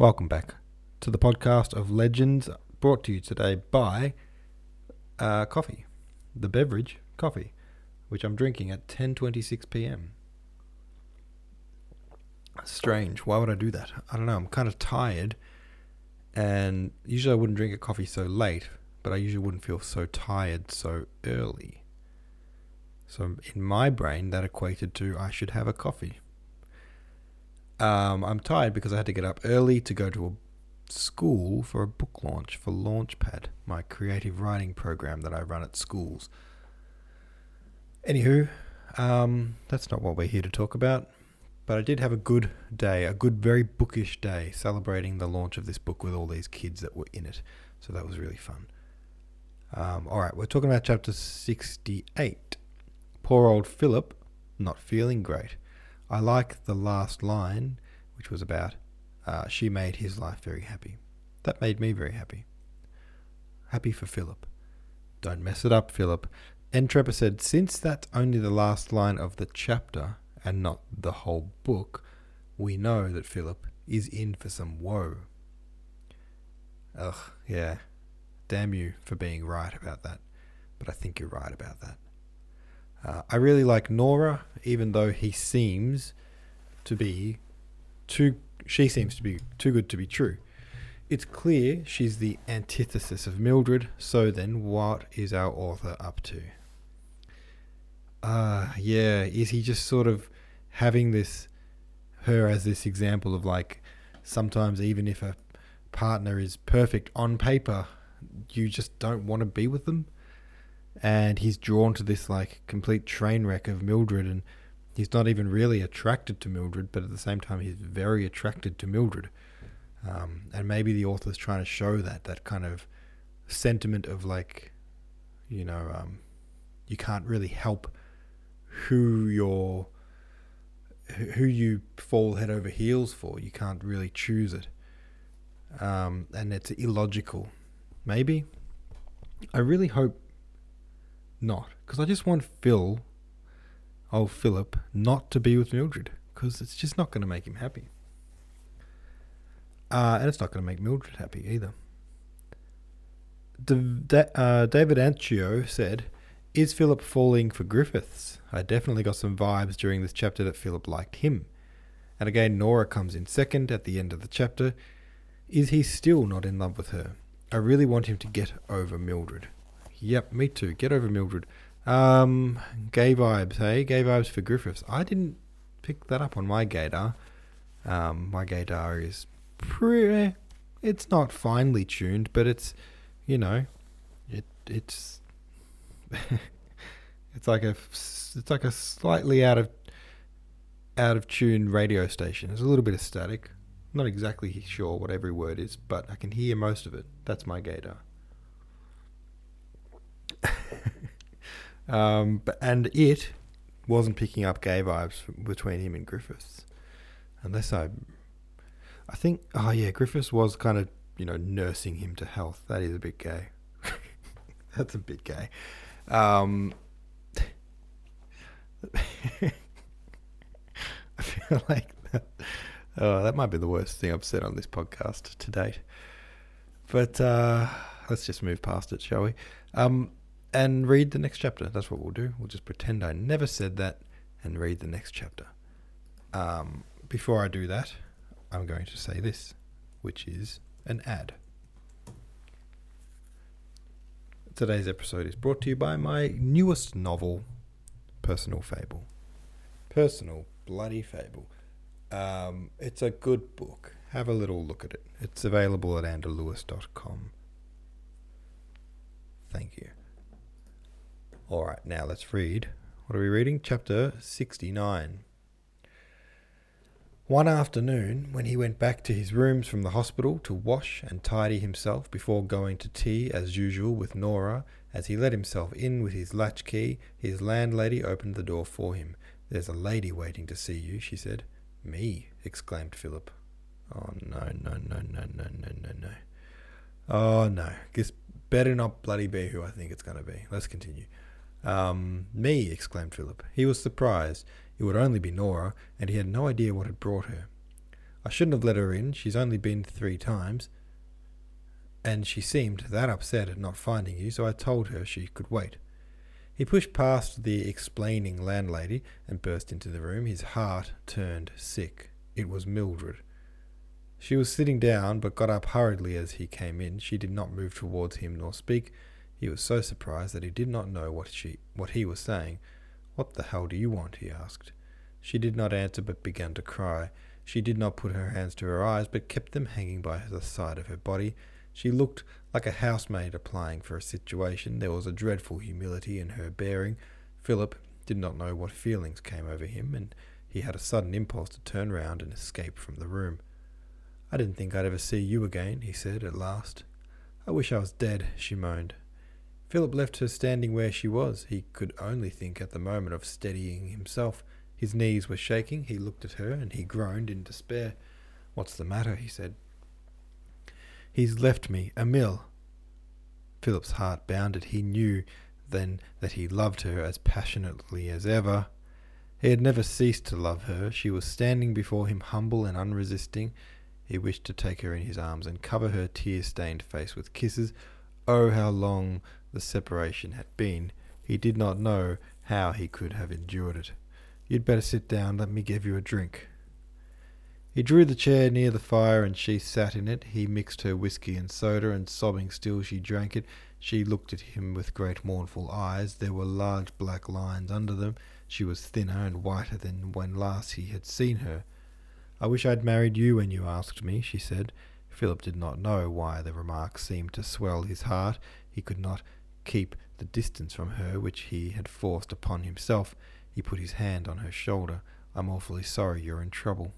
Welcome back to the podcast of legends brought to you today by uh, coffee, the beverage coffee, which I'm drinking at 10:26 p.m. Strange. Why would I do that? I don't know. I'm kind of tired, and usually I wouldn't drink a coffee so late, but I usually wouldn't feel so tired so early. So in my brain, that equated to I should have a coffee. Um, I'm tired because I had to get up early to go to a school for a book launch for Launchpad, my creative writing program that I run at schools. Anywho, um, that's not what we're here to talk about. But I did have a good day, a good, very bookish day, celebrating the launch of this book with all these kids that were in it. So that was really fun. Um, all right, we're talking about chapter 68. Poor old Philip, not feeling great. I like the last line, which was about uh, she made his life very happy. That made me very happy. Happy for Philip. Don't mess it up, Philip. Trevor said, since that's only the last line of the chapter and not the whole book, we know that Philip is in for some woe. Ugh, yeah. Damn you for being right about that. But I think you're right about that. Uh, I really like Nora, even though he seems to be too. She seems to be too good to be true. It's clear she's the antithesis of Mildred. So then, what is our author up to? Ah, uh, yeah. Is he just sort of having this her as this example of like sometimes even if a partner is perfect on paper, you just don't want to be with them? And he's drawn to this like complete train wreck of Mildred, and he's not even really attracted to Mildred, but at the same time he's very attracted to Mildred. Um, and maybe the author's trying to show that that kind of sentiment of like, you know, um, you can't really help who you're, who you fall head over heels for. You can't really choose it, um, and it's illogical. Maybe. I really hope not. Because I just want Phil, oh Philip, not to be with Mildred. Because it's just not going to make him happy. Uh, and it's not going to make Mildred happy either. uh, David Anchio said, Is Philip falling for Griffiths? I definitely got some vibes during this chapter that Philip liked him. And again, Nora comes in second at the end of the chapter. Is he still not in love with her? I really want him to get over Mildred. Yep, me too. Get over Mildred. Um, gay vibes, hey? Gay vibes for Griffiths. I didn't pick that up on my gaydar. Um, my gaydar is pretty. It's not finely tuned, but it's, you know, it it's it's like a it's like a slightly out of out of tune radio station. There's a little bit of static. I'm not exactly sure what every word is, but I can hear most of it. That's my gaydar. um, but, and it wasn't picking up gay vibes between him and Griffiths, unless I, I think, oh yeah, Griffiths was kind of you know nursing him to health. That is a bit gay. That's a bit gay. Um, I feel like that. Oh, that might be the worst thing I've said on this podcast to date. But uh, let's just move past it, shall we? Um, and read the next chapter. That's what we'll do. We'll just pretend I never said that and read the next chapter. Um, before I do that, I'm going to say this, which is an ad. Today's episode is brought to you by my newest novel, Personal Fable. Personal Bloody Fable. Um, it's a good book. Have a little look at it. It's available at anderlouis.com. Thank you. All right, now let's read. What are we reading? Chapter 69. One afternoon, when he went back to his rooms from the hospital to wash and tidy himself before going to tea as usual with Nora, as he let himself in with his latchkey, his landlady opened the door for him. There's a lady waiting to see you, she said. Me, exclaimed Philip. Oh, no, no, no, no, no, no, no, no. Oh, no. This better not bloody be who I think it's going to be. Let's continue. Um, me, exclaimed Philip. He was surprised. It would only be Nora, and he had no idea what had brought her. I shouldn't have let her in. She's only been three times. And she seemed that upset at not finding you, so I told her she could wait. He pushed past the explaining landlady and burst into the room. His heart turned sick. It was Mildred. She was sitting down, but got up hurriedly as he came in. She did not move towards him nor speak. He was so surprised that he did not know what she what he was saying. What the hell do you want? he asked. She did not answer, but began to cry. She did not put her hands to her eyes, but kept them hanging by the side of her body. She looked like a housemaid applying for a situation. There was a dreadful humility in her bearing. Philip did not know what feelings came over him, and he had a sudden impulse to turn round and escape from the room. I didn't think I'd ever see you again, he said at last. I wish I was dead, she moaned. Philip left her standing where she was. He could only think at the moment of steadying himself. His knees were shaking. He looked at her and he groaned in despair. What's the matter? he said. He's left me, Emil. Philip's heart bounded. He knew then that he loved her as passionately as ever. He had never ceased to love her. She was standing before him humble and unresisting. He wished to take her in his arms and cover her tear stained face with kisses. Oh, how long the separation had been! He did not know how he could have endured it. You'd better sit down. Let me give you a drink. He drew the chair near the fire, and she sat in it. He mixed her whisky and soda, and sobbing still, she drank it. She looked at him with great mournful eyes. There were large black lines under them. She was thinner and whiter than when last he had seen her. I wish I'd married you when you asked me, she said. Philip did not know why the remark seemed to swell his heart. He could not keep the distance from her which he had forced upon himself. He put his hand on her shoulder. I'm awfully sorry you're in trouble.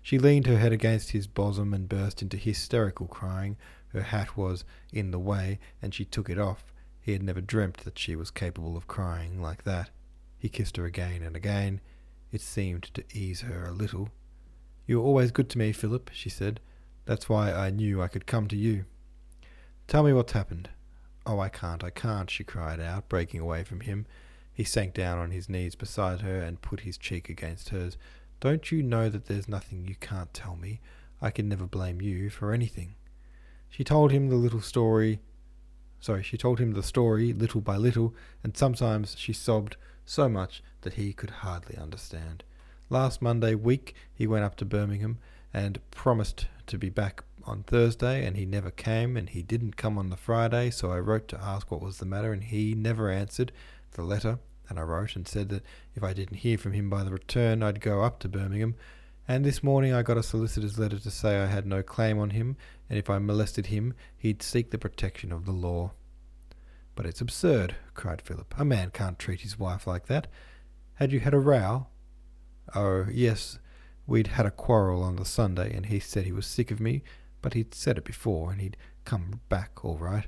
She leaned her head against his bosom and burst into hysterical crying. Her hat was in the way, and she took it off. He had never dreamt that she was capable of crying like that. He kissed her again and again. It seemed to ease her a little. You were always good to me, Philip, she said. That's why I knew I could come to you. Tell me what's happened. Oh, I can't, I can't, she cried out, breaking away from him. He sank down on his knees beside her and put his cheek against hers. Don't you know that there's nothing you can't tell me? I can never blame you for anything. She told him the little story. Sorry, she told him the story little by little, and sometimes she sobbed so much that he could hardly understand. Last Monday week he went up to Birmingham and promised to be back on Thursday, and he never came, and he didn't come on the Friday, so I wrote to ask what was the matter, and he never answered the letter and I wrote and said that if I didn't hear from him by the return, I'd go up to Birmingham. And this morning I got a solicitor's letter to say I had no claim on him, and if I molested him, he'd seek the protection of the law. But it's absurd, cried Philip. A man can't treat his wife like that. Had you had a row? Oh, yes, we'd had a quarrel on the Sunday, and he said he was sick of me, but he'd said it before, and he'd come back all right.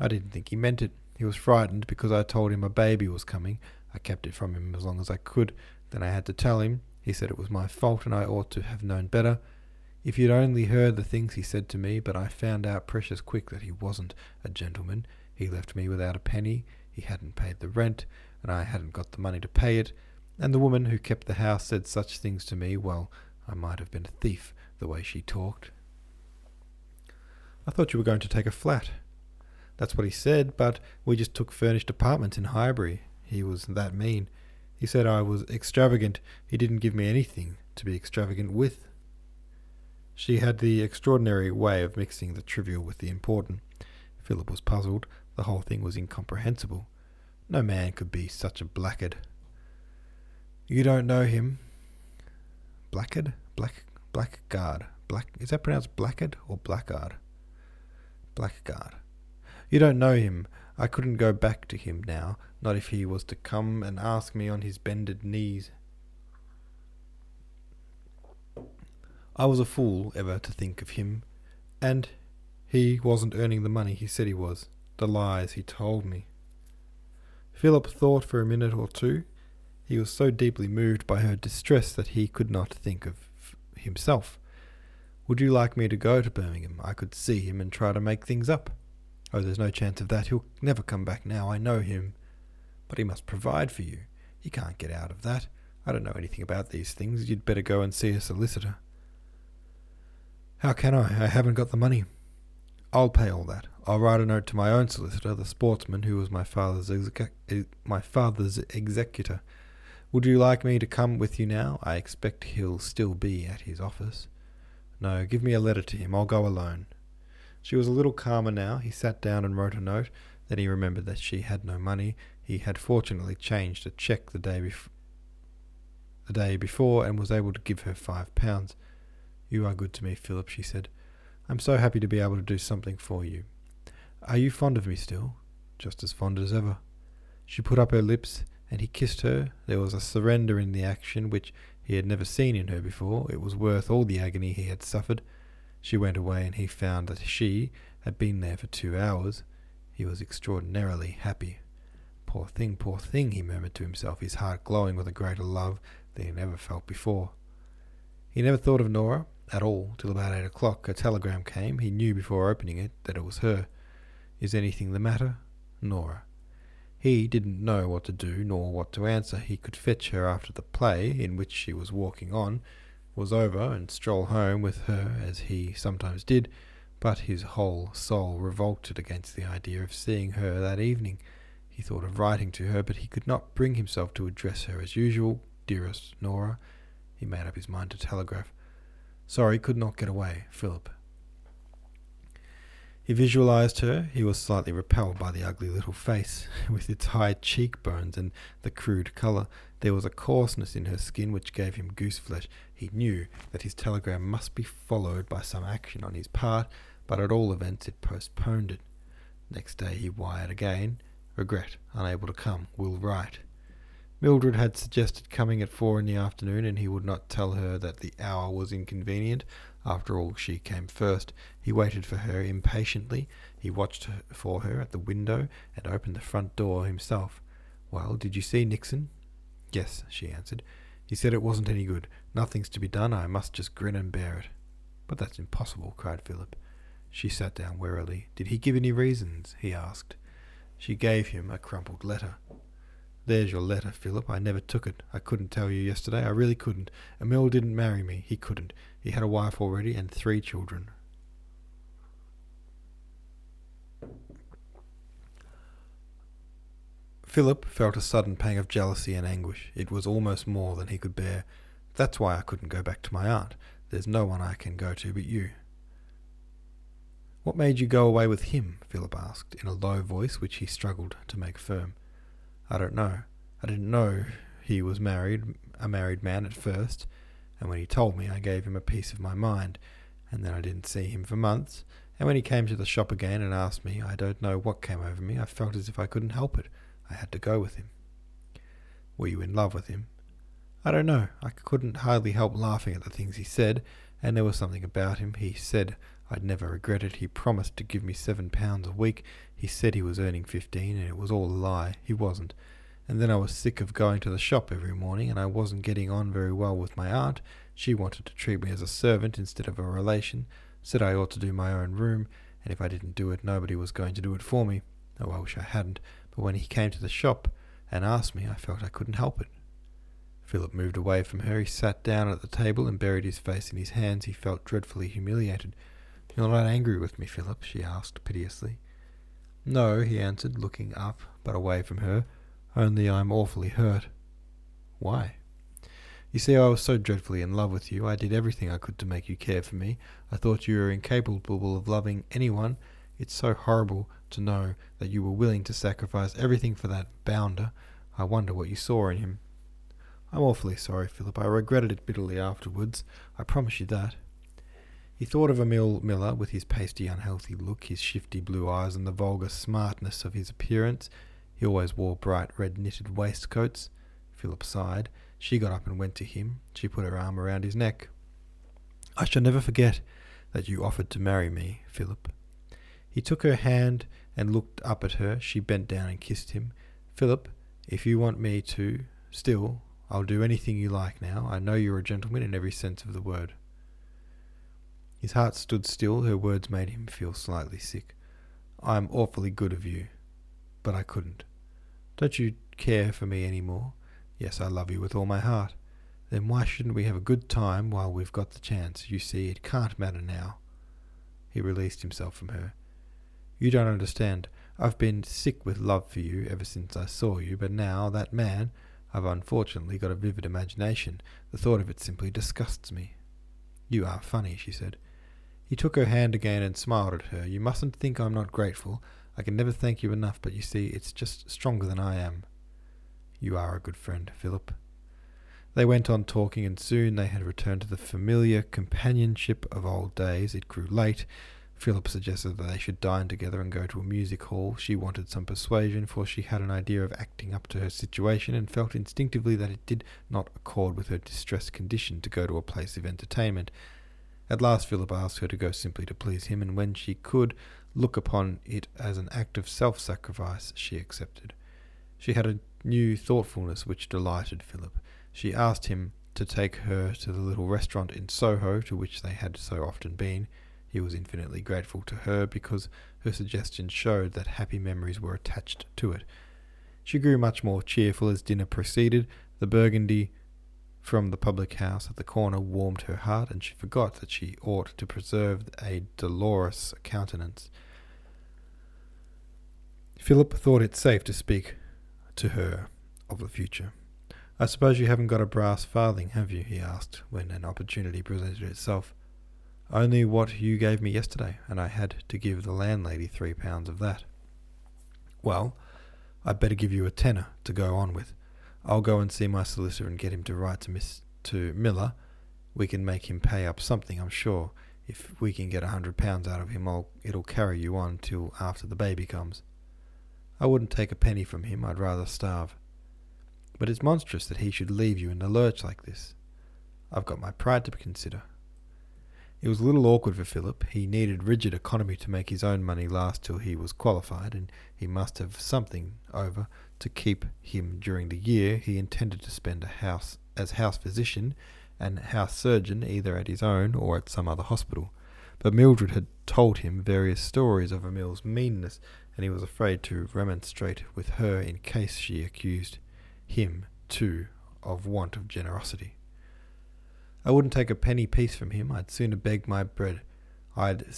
I didn't think he meant it. He was frightened because I told him a baby was coming, I kept it from him as long as I could. Then I had to tell him. He said it was my fault and I ought to have known better. If you'd only heard the things he said to me, but I found out precious quick that he wasn't a gentleman. He left me without a penny, he hadn't paid the rent, and I hadn't got the money to pay it, and the woman who kept the house said such things to me, well, I might have been a thief, the way she talked. I thought you were going to take a flat. That's what he said, but we just took furnished apartments in Highbury. He was that mean. He said I was extravagant. He didn't give me anything to be extravagant with. She had the extraordinary way of mixing the trivial with the important. Philip was puzzled. The whole thing was incomprehensible. No man could be such a blackguard. You don't know him. Blackguard? Black blackguard. Black is that pronounced blackguard or blackguard? Blackguard. You don't know him. I couldn't go back to him now, not if he was to come and ask me on his bended knees. I was a fool ever to think of him, and he wasn't earning the money he said he was, the lies he told me. Philip thought for a minute or two. He was so deeply moved by her distress that he could not think of himself. Would you like me to go to Birmingham? I could see him and try to make things up. Oh, there's no chance of that. He'll never come back now. I know him. But he must provide for you. He can't get out of that. I don't know anything about these things. You'd better go and see a solicitor. How can I? I haven't got the money. I'll pay all that. I'll write a note to my own solicitor, the sportsman who was my father's exec- my father's executor. Would you like me to come with you now? I expect he'll still be at his office. No, give me a letter to him. I'll go alone. She was a little calmer now. He sat down and wrote a note. Then he remembered that she had no money. He had fortunately changed a cheque the day before the day before and was able to give her five pounds. You are good to me, Philip, she said. I'm so happy to be able to do something for you. Are you fond of me still? Just as fond as ever. She put up her lips and he kissed her. There was a surrender in the action which he had never seen in her before. It was worth all the agony he had suffered. She went away, and he found that she had been there for two hours. He was extraordinarily happy. Poor thing, poor thing, he murmured to himself, his heart glowing with a greater love than he had ever felt before. He never thought of Nora at all till about eight o'clock. A telegram came. He knew before opening it that it was her. Is anything the matter? Nora. He didn't know what to do nor what to answer. He could fetch her after the play, in which she was walking on, was over, and stroll home with her as he sometimes did, but his whole soul revolted against the idea of seeing her that evening. He thought of writing to her, but he could not bring himself to address her as usual, dearest Nora. He made up his mind to telegraph. Sorry, could not get away, Philip. He visualized her. He was slightly repelled by the ugly little face, with its high cheekbones and the crude colour. There was a coarseness in her skin which gave him goose flesh. He knew that his telegram must be followed by some action on his part, but at all events it postponed it. Next day he wired again. Regret, unable to come. Will write. Mildred had suggested coming at four in the afternoon, and he would not tell her that the hour was inconvenient. After all, she came first. He waited for her impatiently. He watched for her at the window and opened the front door himself. Well, did you see Nixon? Yes, she answered. He said it wasn't any good. Nothing's to be done. I must just grin and bear it. But that's impossible, cried Philip. She sat down wearily. Did he give any reasons? he asked. She gave him a crumpled letter. There's your letter, Philip. I never took it. I couldn't tell you yesterday. I really couldn't. Emil didn't marry me. He couldn't. He had a wife already and three children. Philip felt a sudden pang of jealousy and anguish. It was almost more than he could bear. That's why I couldn't go back to my aunt. There's no one I can go to but you. What made you go away with him? Philip asked, in a low voice which he struggled to make firm. I don't know. I didn't know he was married, a married man at first, and when he told me, I gave him a piece of my mind, and then I didn't see him for months. And when he came to the shop again and asked me, I don't know what came over me. I felt as if I couldn't help it. I had to go with him. Were you in love with him? I don't know. I couldn't hardly help laughing at the things he said, and there was something about him. He said I'd never regret it. He promised to give me seven pounds a week. He said he was earning fifteen, and it was all a lie. He wasn't. And then I was sick of going to the shop every morning, and I wasn't getting on very well with my aunt. She wanted to treat me as a servant instead of a relation, said I ought to do my own room, and if I didn't do it, nobody was going to do it for me. Oh, I wish I hadn't. But when he came to the shop and asked me, I felt I couldn't help it. Philip moved away from her. He sat down at the table and buried his face in his hands. He felt dreadfully humiliated. You're not angry with me, Philip? she asked piteously. No, he answered, looking up, but away from her. Only I'm awfully hurt. Why? You see, I was so dreadfully in love with you. I did everything I could to make you care for me. I thought you were incapable of loving anyone. It's so horrible to know that you were willing to sacrifice everything for that bounder. I wonder what you saw in him. I'm awfully sorry, Philip. I regretted it bitterly afterwards. I promise you that. He thought of Emil Miller with his pasty, unhealthy look, his shifty blue eyes, and the vulgar smartness of his appearance. He always wore bright red knitted waistcoats. Philip sighed. She got up and went to him. She put her arm around his neck. I shall never forget that you offered to marry me, Philip. He took her hand and looked up at her. She bent down and kissed him. Philip, if you want me to, still, I'll do anything you like now. I know you're a gentleman in every sense of the word. His heart stood still. Her words made him feel slightly sick. I'm awfully good of you, but I couldn't. Don't you care for me any more? Yes, I love you with all my heart. Then why shouldn't we have a good time while we've got the chance? You see, it can't matter now. He released himself from her. You don't understand. I've been sick with love for you ever since I saw you, but now that man, I've unfortunately got a vivid imagination. The thought of it simply disgusts me. You are funny, she said. He took her hand again and smiled at her. You mustn't think I'm not grateful. I can never thank you enough, but you see, it's just stronger than I am. You are a good friend, Philip. They went on talking, and soon they had returned to the familiar companionship of old days. It grew late. Philip suggested that they should dine together and go to a music hall. She wanted some persuasion, for she had an idea of acting up to her situation, and felt instinctively that it did not accord with her distressed condition to go to a place of entertainment. At last Philip asked her to go simply to please him, and when she could look upon it as an act of self sacrifice, she accepted. She had a new thoughtfulness which delighted Philip. She asked him to take her to the little restaurant in Soho to which they had so often been. He was infinitely grateful to her because her suggestion showed that happy memories were attached to it. She grew much more cheerful as dinner proceeded. The burgundy from the public house at the corner warmed her heart, and she forgot that she ought to preserve a dolorous countenance. Philip thought it safe to speak to her of the future. I suppose you haven't got a brass farthing, have you? he asked, when an opportunity presented itself. Only what you gave me yesterday, and I had to give the landlady three pounds of that. Well, I'd better give you a tenner to go on with. I'll go and see my solicitor and get him to write to Miss to Miller. We can make him pay up something, I'm sure. If we can get a hundred pounds out of him, I'll, it'll carry you on till after the baby comes. I wouldn't take a penny from him. I'd rather starve. But it's monstrous that he should leave you in the lurch like this. I've got my pride to consider. It was a little awkward for Philip. He needed rigid economy to make his own money last till he was qualified, and he must have something over to keep him during the year he intended to spend a house as house physician and house surgeon either at his own or at some other hospital. But Mildred had told him various stories of Emil's meanness, and he was afraid to remonstrate with her in case she accused him, too, of want of generosity. I wouldn't take a penny piece from him. I'd sooner beg my bread. I'd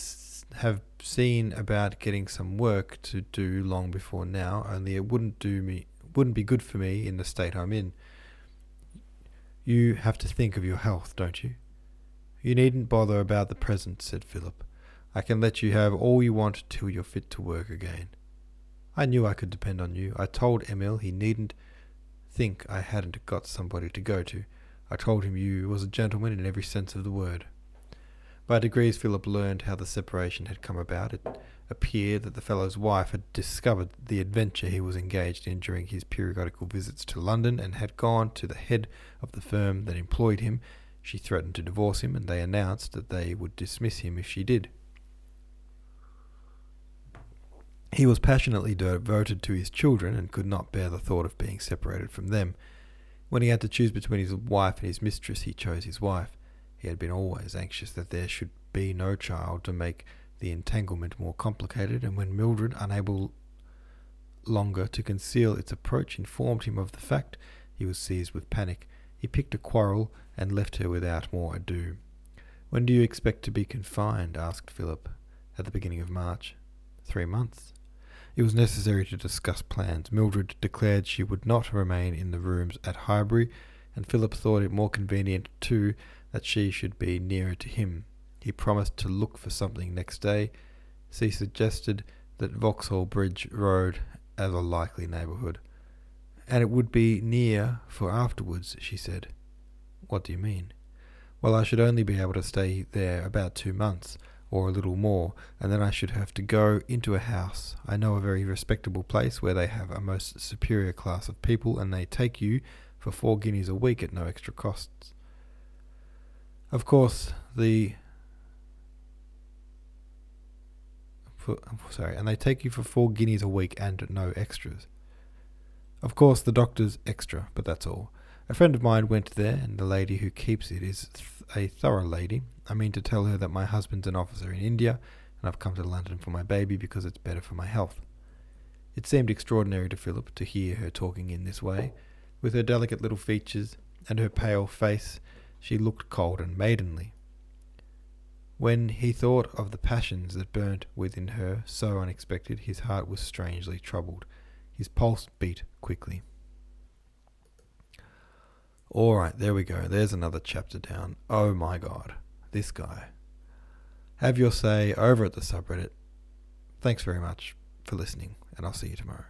have seen about getting some work to do long before now, only it wouldn't do me wouldn't be good for me in the state I'm in. You have to think of your health, don't you? You needn't bother about the present, said Philip. I can let you have all you want till you're fit to work again. I knew I could depend on you. I told Emil he needn't think I hadn't got somebody to go to. I told him you was a gentleman in every sense of the word. By degrees, Philip learned how the separation had come about. It appeared that the fellow's wife had discovered the adventure he was engaged in during his periodical visits to London and had gone to the head of the firm that employed him. She threatened to divorce him, and they announced that they would dismiss him if she did. He was passionately devoted to his children and could not bear the thought of being separated from them. When he had to choose between his wife and his mistress, he chose his wife. He had been always anxious that there should be no child to make the entanglement more complicated, and when Mildred, unable longer to conceal its approach, informed him of the fact, he was seized with panic. He picked a quarrel and left her without more ado. When do you expect to be confined? asked Philip. At the beginning of March. Three months. It was necessary to discuss plans. Mildred declared she would not remain in the rooms at Highbury, and Philip thought it more convenient, too, that she should be nearer to him. He promised to look for something next day. She suggested that Vauxhall Bridge Road as a likely neighbourhood. And it would be near for afterwards, she said. What do you mean? Well, I should only be able to stay there about two months or a little more, and then I should have to go into a house. I know a very respectable place where they have a most superior class of people, and they take you for four guineas a week at no extra costs. Of course, the for, sorry, and they take you for four guineas a week and no extras. Of course, the doctor's extra, but that's all. A friend of mine went there, and the lady who keeps it is th- a thorough lady. I mean to tell her that my husband's an officer in India, and I've come to London for my baby because it's better for my health. It seemed extraordinary to Philip to hear her talking in this way. With her delicate little features, and her pale face she looked cold and maidenly. When he thought of the passions that burnt within her so unexpected, his heart was strangely troubled. His pulse beat quickly. All right, there we go. There's another chapter down. Oh my god, this guy. Have your say over at the subreddit. Thanks very much for listening, and I'll see you tomorrow.